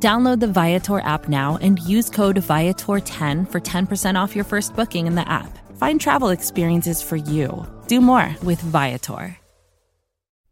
Download the Viator app now and use code Viator10 for 10% off your first booking in the app. Find travel experiences for you. Do more with Viator.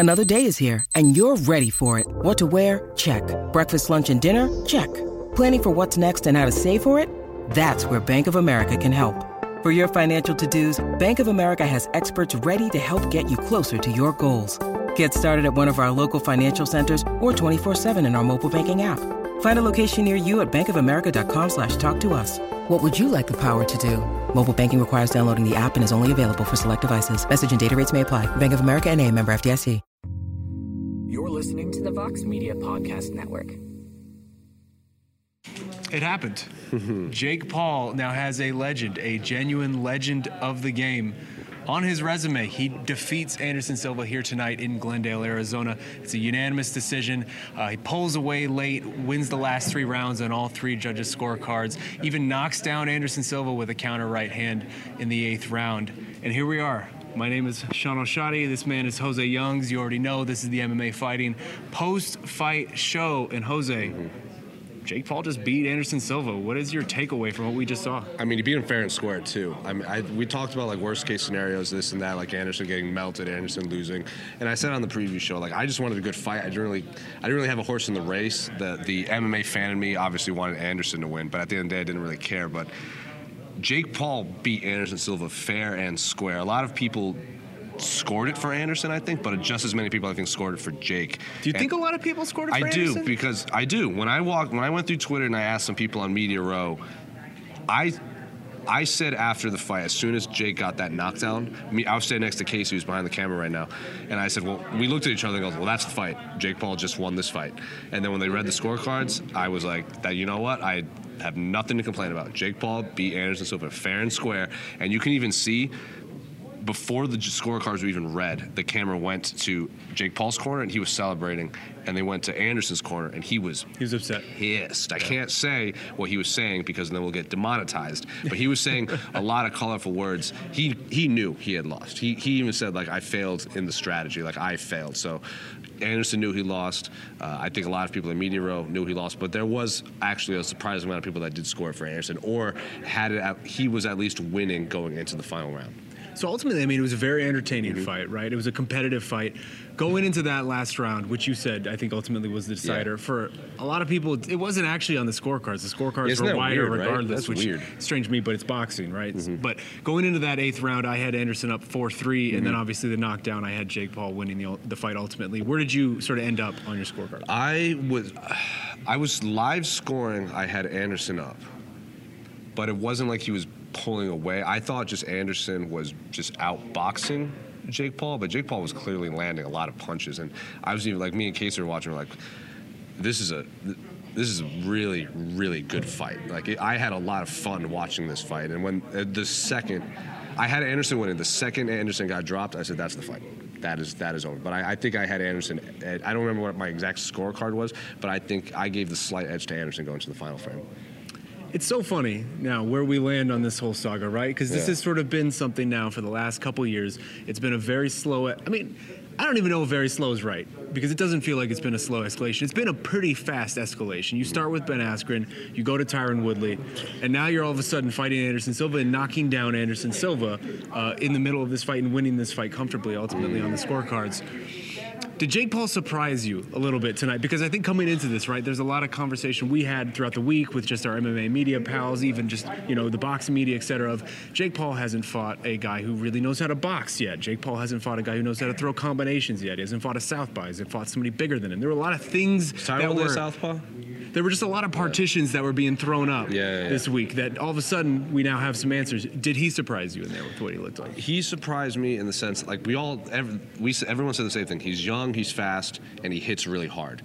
Another day is here, and you're ready for it. What to wear? Check. Breakfast, lunch, and dinner? Check. Planning for what's next and how to save for it? That's where Bank of America can help. For your financial to dos, Bank of America has experts ready to help get you closer to your goals. Get started at one of our local financial centers or 24 7 in our mobile banking app. Find a location near you at bankofamerica.com slash talk to us. What would you like the power to do? Mobile banking requires downloading the app and is only available for select devices. Message and data rates may apply. Bank of America and a member FDIC. You're listening to the Vox Media Podcast Network. It happened. Jake Paul now has a legend, a genuine legend of the game. On his resume, he defeats Anderson Silva here tonight in Glendale, Arizona. It's a unanimous decision. Uh, he pulls away late, wins the last three rounds on all three judges' scorecards, even knocks down Anderson Silva with a counter right hand in the eighth round. And here we are. My name is Shaheen Al-Shatti. This man is Jose Youngs. You already know this is the MMA Fighting post fight show. And Jose, Jake Paul just beat Anderson Silva. What is your takeaway from what we just saw? I mean, he beat him fair and square too. I mean, I, we talked about like worst case scenarios, this and that, like Anderson getting melted, Anderson losing, and I said on the preview show, like I just wanted a good fight. I didn't really, I didn't really have a horse in the race. The the MMA fan in me obviously wanted Anderson to win, but at the end of the day, I didn't really care. But Jake Paul beat Anderson Silva fair and square. A lot of people scored it for Anderson, I think, but just as many people I think scored it for Jake. Do you And- think a lot of people scored it for I do Anderson? because I do. When I walked, when I went through Twitter and I asked some people on Media Row, I. I said after the fight, as soon as Jake got that knockdown, me, I was standing next to Casey, who's behind the camera right now, and I said, "Well, we looked at each other and goes, well, that's the fight. Jake Paul just won this fight." And then when they read the scorecards, I was like, "That you know what? I have nothing to complain about. Jake Paul beat Anderson Silva fair and square, and you can even see before the scorecards were even read, the camera went to Jake Paul's corner and he was celebrating, and they went to Anderson's corner and he was He was upset. pissed. I can't say what he was saying because then we'll get demonetized. But he was saying a lot of colorful words. He he knew he had lost. He he even said like I failed in the strategy, like I failed. So Anderson knew he lost. Uh, I think a lot of people in media row knew he lost, but there was actually a surprising amount of people that did score for Anderson or had it. At, he was at least winning going into the final round. So ultimately, I mean, it was a very entertaining Mm-hmm. fight, right? It was a competitive fight. Going into that last round, which you said I think ultimately was the decider for a lot of people, it wasn't actually on the scorecards. The scorecards were wider weird, right? regardless, That's which weird. Mm-hmm. strange to me, but it's boxing, right? But going into that eighth round, I had Anderson up four three, and then Mm-hmm. obviously the knockdown, I had Jake Paul winning the, the fight ultimately. Where did you sort of end up on your scorecard? I was, I was live scoring. I had Anderson up, but it wasn't like he was pulling away. I thought just Anderson was just outboxing Jake Paul, but Jake Paul was clearly landing a lot of punches, and I was even like me and Casey were watching. We're like, this is a. This is a really, really good fight. Like it, I had a lot of fun watching this fight, and when uh, the second, I had Anderson winning. The second Anderson got dropped, I said, "That's the fight. That is that is over." But I, I think I had Anderson. I don't remember what my exact scorecard was, but I think I gave the slight edge to Anderson going to the final frame. It's so funny now where we land on this whole saga, right? Because this Yeah. has sort of been something now for the last couple years. It's been a very slow. I mean, I don't even know if very slow is right because it doesn't feel like it's been a slow escalation. It's been a pretty fast escalation. You start with Ben Askren, you go to Tyron Woodley, and now you're all of a sudden fighting Anderson Silva and knocking down Anderson Silva uh, in the middle of this fight and winning this fight comfortably, ultimately on the scorecards. Did Jake Paul surprise you a little bit tonight? Because I think coming into this, right, there's a lot of conversation we had throughout the week with just our MMA media pals, even just, you know, the boxing media, et cetera, of Jake Paul hasn't fought a guy who really knows how to box yet. Jake Paul hasn't fought a guy who knows how to throw combinations yet. He hasn't fought a southpaw. He hasn't fought somebody bigger than him. There were a lot of things that were, Southpaw? There were just a lot of partitions that were being thrown up Yeah, yeah, this week that all of a sudden we now have some answers. Did he surprise you in there with what he looked like? He surprised me in the sense like we all every, we everyone said the same thing. He's young, he's fast, and he hits really hard.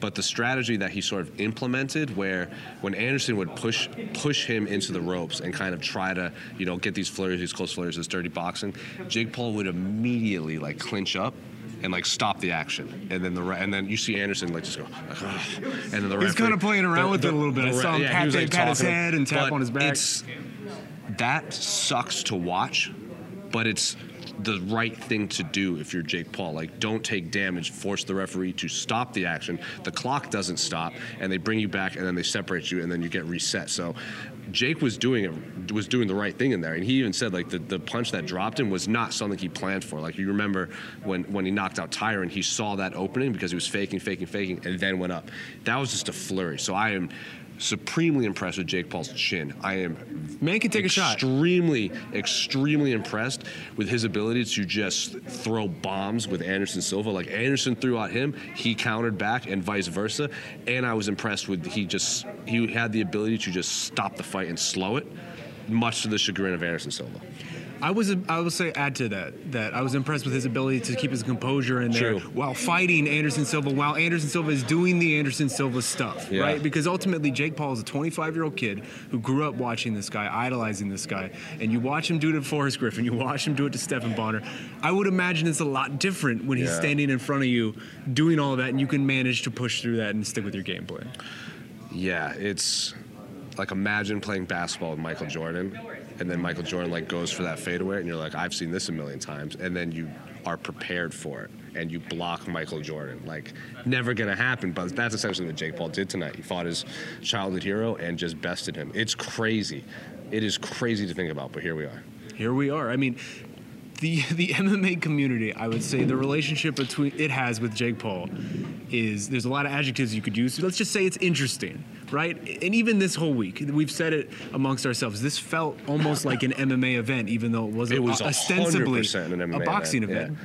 But the strategy that he sort of implemented, where when Anderson would push push him into the ropes and kind of try to, you know, get these flurries, these close flurries, this dirty boxing, Jake Paul would immediately like clinch up and like stop the action, and then the re- and then you see Anderson like just go, "Ugh," and then the He's kinda playing around with it a little bit. I saw him he pat- was, pat his head and tap on his back. It's, that sucks to watch, but it's the right thing to do if you're Jake Paul. Like, don't take damage, force the referee to stop the action. The clock doesn't stop, and they bring you back, and then they separate you, and then you get reset. So, Jake was doing it, was doing the right thing in there, and he even said like the, the punch that dropped him was not something he planned for. Like you remember when when he knocked out Tyron, he saw that opening because he was faking, faking, faking, and then went up. That was just a flurry. So I am supremely impressed with Jake Paul's chin. I am Man can take a shot. extremely, extremely impressed with his ability to just throw bombs with Anderson Silva. Like Anderson threw at him, he countered back, and vice versa. And I was impressed with he just he had the ability to just stop the fight and slow it, much to the chagrin of Anderson Silva. I was I will say add to that that I was impressed with his ability to keep his composure in there True. while fighting Anderson Silva while Anderson Silva is doing the Anderson Silva stuff, Yeah. right? Because ultimately Jake Paul is a 25 year old kid who grew up watching this guy, idolizing this guy, and you watch him do it to Forrest Griffin, you watch him do it to Stephan Bonnar. I would imagine it's a lot different when he's Yeah. standing in front of you doing all of that, and you can manage to push through that and stick with your game plan. Yeah, it's like imagine playing basketball with Michael Jordan, and then Michael Jordan like goes for that fadeaway, and you're like, I've seen this a million times, and then you are prepared for it, and you block Michael Jordan. Like, never gonna happen, but that's essentially what Jake Paul did tonight. He fought his childhood hero and just bested him. It's crazy. It is crazy to think about, but here we are. here we are. I mean, the the MMA community, I would say the relationship between it has with Jake Paul is there's a lot of adjectives you could use. Let's just say it's interesting, right? And even this whole week, we've said it amongst ourselves. This felt almost like an MMA event, even though it wasn't It was ostensibly a boxing event, event.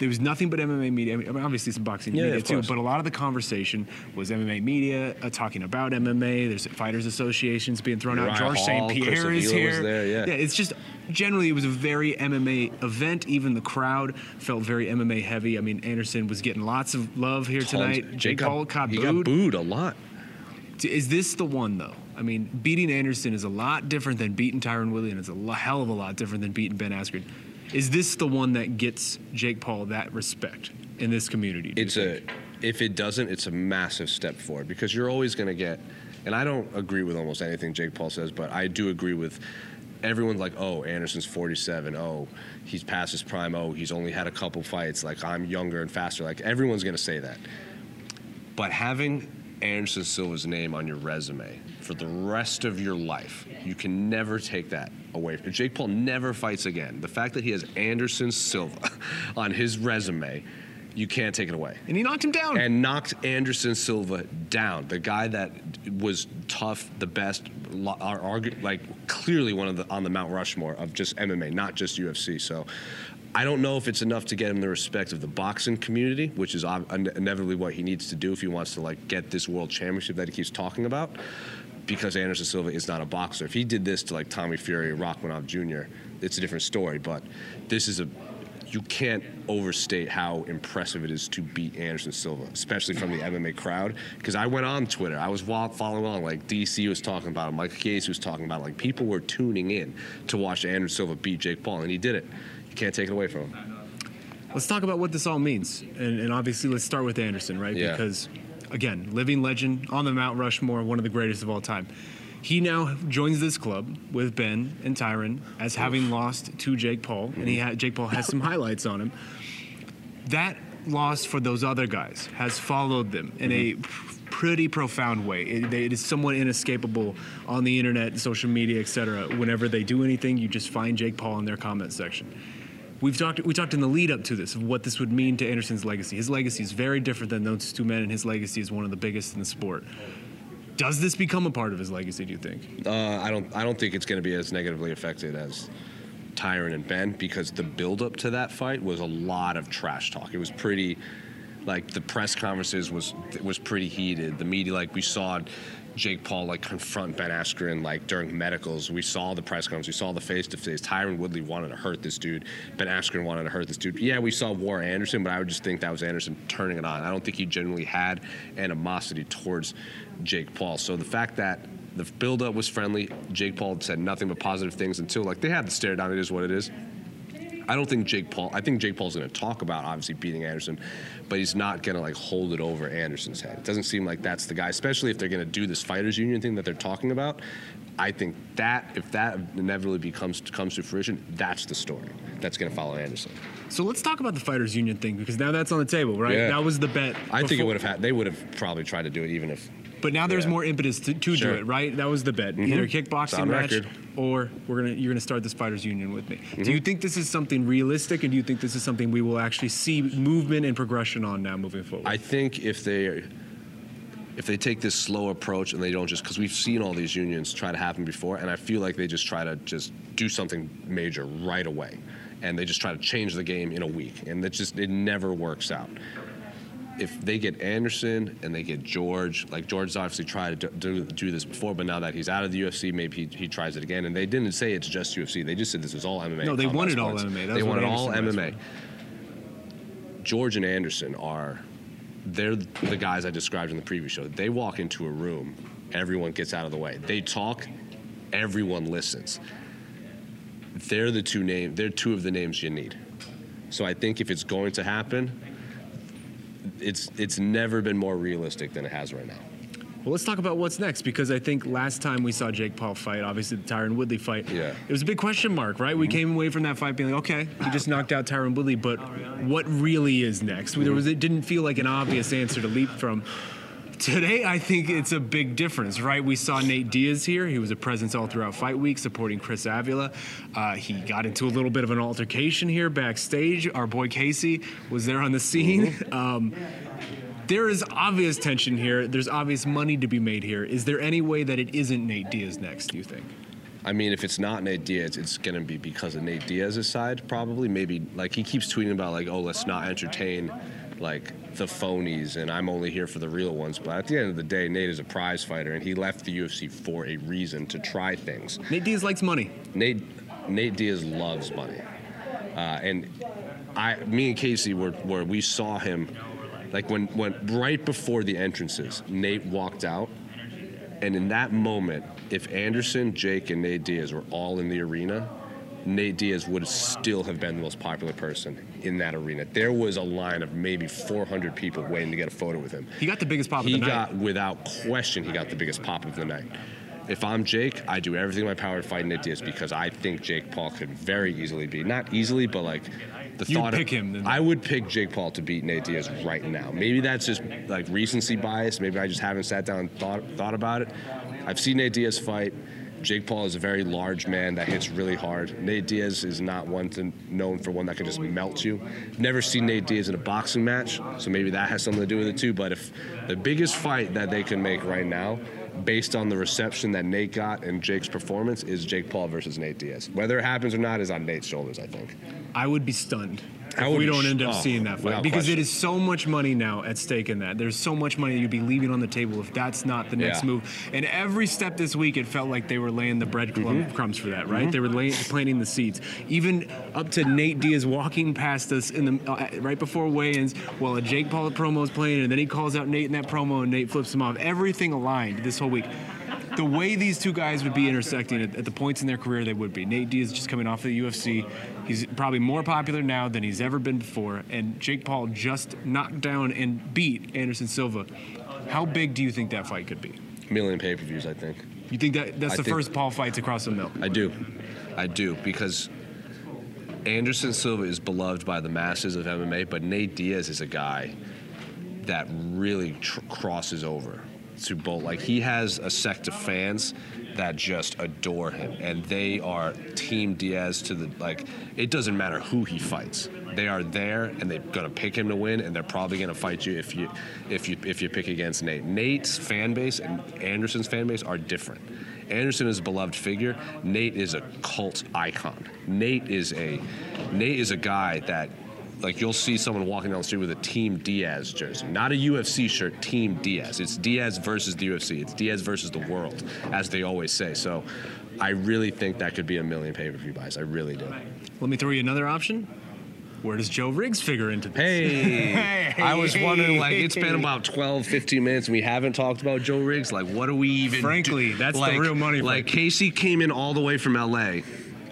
There was nothing but MMA media. I mean, obviously some boxing Yeah, media of too, course. but a lot of the conversation was MMA media uh, talking about MMA. There's fighters associations being thrown out. Uriah George Hall, St. Chris Pierre is Avila was here. there, yeah. yeah, it's just generally it was a very MMA event. Even the crowd felt very MMA heavy. I mean, Anderson was getting lots of love here tonight. Tons- Jake got- Paul got he booed. got booed a lot. Is this the one though? I mean, beating Anderson is a lot different than beating Tyron Woodley, and it's a hell of a lot different than beating Ben Askren. Is this the one that gets Jake Paul that respect in this community? it's a if it doesn't it's a massive step forward because you're always going to get and i don't agree with almost anything jake paul says but i do agree with everyone's like oh anderson's 47 oh he's past his prime. Oh he's only had a couple fights. Like i'm younger and faster. Like everyone's going to say that. But having Anderson Silva's name on your resume for the rest of your life, you can never take that away. Jake Paul never fights again, the fact that he has Anderson Silva on his resume, you can't take it away and he knocked him down. and knocked Anderson Silva down. The guy that was tough, the best, lo- are, argu- like clearly one of the on the Mount Rushmore of just MMA, not just UFC. So. I don't know if it's enough to get him the respect of the boxing community, which is inevitably what he needs to do if he wants to like get this world championship that he keeps talking about. Because Anderson Silva is not a boxer. If he did this to like Tommy Fury or Rachmanov Jr., it's a different story. But this is a you can't overstate how impressive it is to beat Anderson Silva, especially from the MMA crowd. Because I went on Twitter, I was following along, like DC was talking about it, Mike Gates was talking about it. Like people were tuning in to watch Anderson Silva beat Jake Paul, and he did it. You can't take it away from him. Let's talk about what this all means. And, and obviously, let's start with Anderson, right? Yeah. Because, again, living legend on the Mount Rushmore, one of the greatest of all time. He now joins this club with Ben and Tyron as having lost to Jake Paul, and he mm-hmm. had, Jake Paul has some highlights on him. That loss for those other guys has followed them in a mm-hmm. pretty profound way. It, it is somewhat inescapable on the internet, social media, etc. Whenever they do anything, you just find Jake Paul in their comment section. We've talked. We talked in the lead up to this of what this would mean to Anderson's legacy. His legacy is very different than those two men, and his legacy is one of the biggest in the sport. Does this become a part of his legacy? Do you think? Uh, I don't. I don't think it's going to be as negatively affected as Tyron and Ben because the buildup to that fight was a lot of trash talk. It was pretty. Like the press conferences was was pretty heated. The media, like we saw, Jake Paul like confront Ben Askren like during medicals. We saw the press conference, we saw the face to face. Tyron Woodley wanted to hurt this dude. Ben Askren wanted to hurt this dude. Yeah, we saw War Anderson, but I would just think that was Anderson turning it on. I don't think he genuinely had animosity towards Jake Paul. So the fact that the buildup was friendly, Jake Paul said nothing but positive things until like they had the stare down. It is what it is. I don't think Jake Paul. I think Jake Paul's going to talk about obviously beating Anderson, but he's not going to like hold it over Anderson's head. It doesn't seem like that's the guy, especially if they're going to do this fighters union thing that they're talking about. I think that if that inevitably becomes comes to fruition, that's the story that's going to follow Anderson. So let's talk about the fighters union thing because now that's on the table, right? Yeah. That was the bet. I think it would have had. They would have probably tried to do it even if. But now there's Yeah. more impetus to, to Sure. do it, right? That was the bet. Either a Mhm. kickboxing match record. or we're gonna you're gonna start this fighters union with me. Mm-hmm. Do you think this is something realistic, and do you think this is something we will actually see movement and progression on now moving forward? I think if they if they take this slow approach and they don't just because we've seen all these unions try to happen before, and I feel like they just try to just do something major right away, and they just try to change the game in a week, and it just it never works out. If they get Anderson and they get George, like George's obviously tried to do, do this before, but now that he's out of the UFC, maybe he, he tries it again. And they didn't say it's just UFC; they just said this was all MMA. No, they wanted all. MMA. That's They wanted all MMA. George and Anderson are they're the guys I described in the previous show. They walk into a room, everyone gets out of the way. They talk, everyone listens. They're the two name they're two of the names you need. So I think if it's going to happen, it's it's never been more realistic than it has right now. Well, let's talk about what's next because I think last time we saw Jake Paul fight, obviously the Tyron Woodley fight, Yeah. Mm-hmm. it was a big question mark, right? We came away from that fight being like, okay, he just knocked out Tyron Woodley, but what really is next? There was it didn't feel like an obvious answer to leap from. Today, I think it's a big difference, right? We saw Nate Diaz here. He was a presence all throughout fight week, supporting Chris Avila. Uh, he got into a little bit of an altercation here backstage. Our boy Casey was there on the scene. Um, there is obvious tension here. There's obvious money to be made here. Is there any way that it isn't Nate Diaz next, do you think? I mean, if it's not Nate Diaz, it's going to be because of Nate Diaz's side, probably. Maybe, like, he keeps tweeting about, like, oh, let's not entertain, like, the phonies, and I'm only here for the real ones. But at the end of the day, Nate is a prize fighter, and he left the UFC for a reason to try things. Nate Diaz likes money. Nate, Nate Diaz loves money. Uh, and I, me and Casey were where we saw him, like when, when right before the entrances, Nate walked out, and in that moment, if Anderson, Jake, and Nate Diaz were all in the arena, Nate Diaz would still have been the most popular person in that arena. There was a line of maybe 400 people waiting to get a photo with him. He got the biggest pop of He the night. He got, without question, he got the biggest pop of the night. If I'm Jake, I do everything in my power to fight Nate Diaz because I think Jake Paul could very easily be not easily, but like the You'd thought. pick of, him then. I would pick Jake Paul to beat Nate Diaz right now. Maybe that's just like recency bias. Maybe I just haven't sat down and thought thought about it. I've seen Nate Diaz fight. Jake Paul is a very large man that hits really hard. Nate Diaz is not one to, known for one that can just melt you. Never seen Nate Diaz in a boxing match, so maybe that has something to do with it too. But if the biggest fight that they can make right now, based on the reception that Nate got and Jake's performance, is Jake Paul versus Nate Diaz. Whether it happens or not is on Nate's shoulders, I think. I would be stunned we don't end up seeing that fight because it question. is so much money now at stake in that. There's so much money you'd be leaving on the table if that's not the next Yeah. move. And every step this week, it felt like they were laying the breadcrumbs Mm-hmm. crumbs for that, right? They were laying, planting the seeds. Even up to Nate Diaz walking past us in the uh, right before weigh-ins, while a Jake Paul promo is playing, and then he calls out Nate in that promo, and Nate flips him off. Everything aligned this whole week. The way these two guys would be intersecting at, at the points in their career they would be. Nate Diaz just coming off the UFC. He's probably more popular now than he's ever been before. And Jake Paul just knocked down and beat Anderson Silva. How big do you think that fight could be? A Million pay per views, I think. You think that that's I the first Paul fights across the mill? I do. I do because Anderson Silva is beloved by the masses of MMA, but Nate Diaz is a guy that really tr- crosses over to Bolt. Like he has a sect of fans that just adore him, and they are Team Diaz to the like. It doesn't matter who he fights; they are there, and they're gonna pick him to win, and they're probably gonna fight you if you if you if you pick against Nate. Nate's fan base and Anderson's fan base are different. Anderson is a beloved figure. Nate is a cult icon. Nate is a Nate is a guy that like you'll see someone walking down the street with a Team Diaz jersey, not a UFC shirt. Team Diaz. It's Diaz versus the UFC. It's Diaz versus the world, as they always say. So, I really think that could be a million pay-per-view buys. I really do. Let me throw you another option. Where does Joe Riggs figure into this? Hey, I was wondering, like, it's been about 12, 15 minutes and we haven't talked about Joe Riggs. Like, what are we even Frankly, do- that's the real money Like. Casey came in all the way from LA,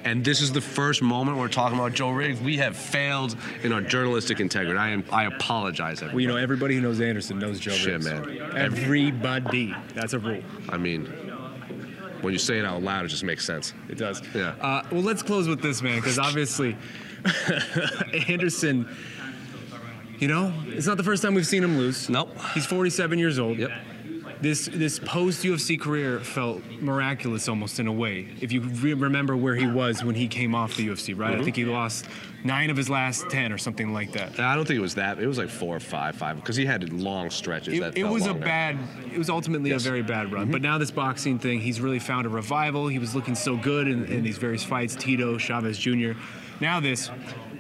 and this is the first moment we're talking about Joe Riggs. We have failed in our journalistic integrity. I am, I apologize, everybody. Well, you know, everybody who knows Anderson knows Joe Riggs. Shit, Riggs. man. Everybody. That's a rule. I mean, when you say it out loud, it just makes sense. It does. Yeah. Uh, well, let's close with this, man, because obviously, Anderson. You know, it's not the first time we've seen him lose. Nope. He's 47 years old. Yep. This this post UFC career felt miraculous almost in a way. If you re- remember where he was when he came off the UFC, right? Mm-hmm. I think he lost nine of his last ten or something like that. I don't think it was that. It was like four or five, five, because he had long stretches. that It, it was a bad. It was ultimately Yes. a very bad run. But now this boxing thing, he's really found a revival. He was looking so good in, in these various fights. Tito, Chavez Jr. Now this.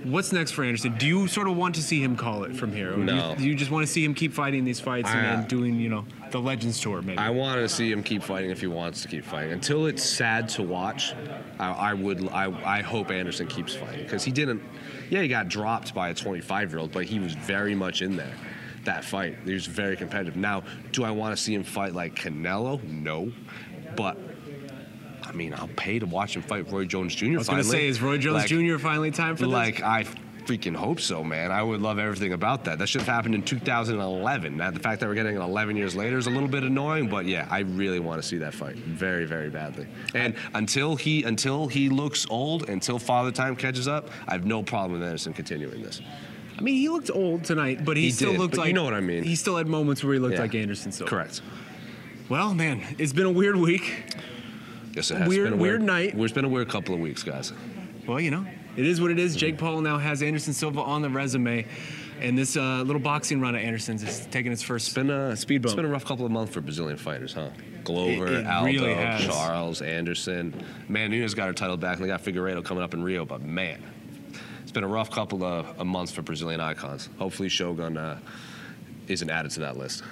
What's next for Anderson? Do you sort of want to see him call it from here? Or do you- No. Do you, just want to see him keep fighting these fights and I- then doing, you know, the Legends Tour maybe? I want to see him keep fighting if he wants to keep fighting. Until it's sad to watch, I, I would. I, I hope Anderson keeps fighting because he didn't. Yeah, he got dropped by a 25 year old, but he was very much in there. That fight, he was very competitive. Now, do I want to see him fight like Canelo? No, but. I mean, I'll pay to watch him fight Roy Jones Jr. I was going to say, is Roy Jones Like- Jr. finally time for this? like I freaking hope so, man. I would love everything about that. That should have happened in 2011. Now, the fact that we're getting it 11 years later is a little bit annoying, but yeah, I really want to see that fight very, very badly. And until he until he looks old, until Father Time catches up, I have no problem with Anderson continuing this. I mean, he looked old tonight, but he, He still did, looked like you know what I mean. He still had moments where he looked Yeah. like Anderson. So Correct. Well, man, it's been a weird week. Yes, it has. Weird- been a weird night. It's been a weird couple of weeks, guys. Well, you know, it is what it is. Jake Paul now has Anderson Silva on the resume, and this uh, little boxing run at Anderson's is taking its first It's been a speed bump. It's been a rough couple of months for Brazilian fighters, huh? Glover, It- it Aldo, really. Charles, Anderson. Man, Nunes got her title back, and they got Figueiredo coming up in Rio. But man, it's been a rough couple of, of months for Brazilian icons. Hopefully, Shogun uh, isn't added to that list.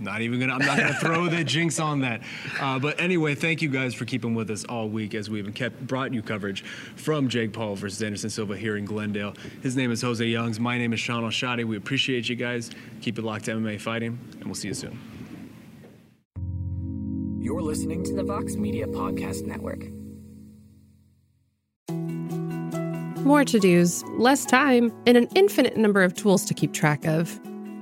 Not even gonna. I'm not gonna throw the jinx on that. Uh, but anyway, thank you guys for keeping with us all week as we've kept brought you coverage from Jake Paul versus Anderson Silva here in Glendale. His name is Jose Youngs. My name is Shaheen Al-Shatti. We appreciate you guys. Keep it locked to MMA fighting, and we'll see you soon. You're listening to the Vox Media Podcast Network. More to dos, less time, and an infinite number of tools to keep track of.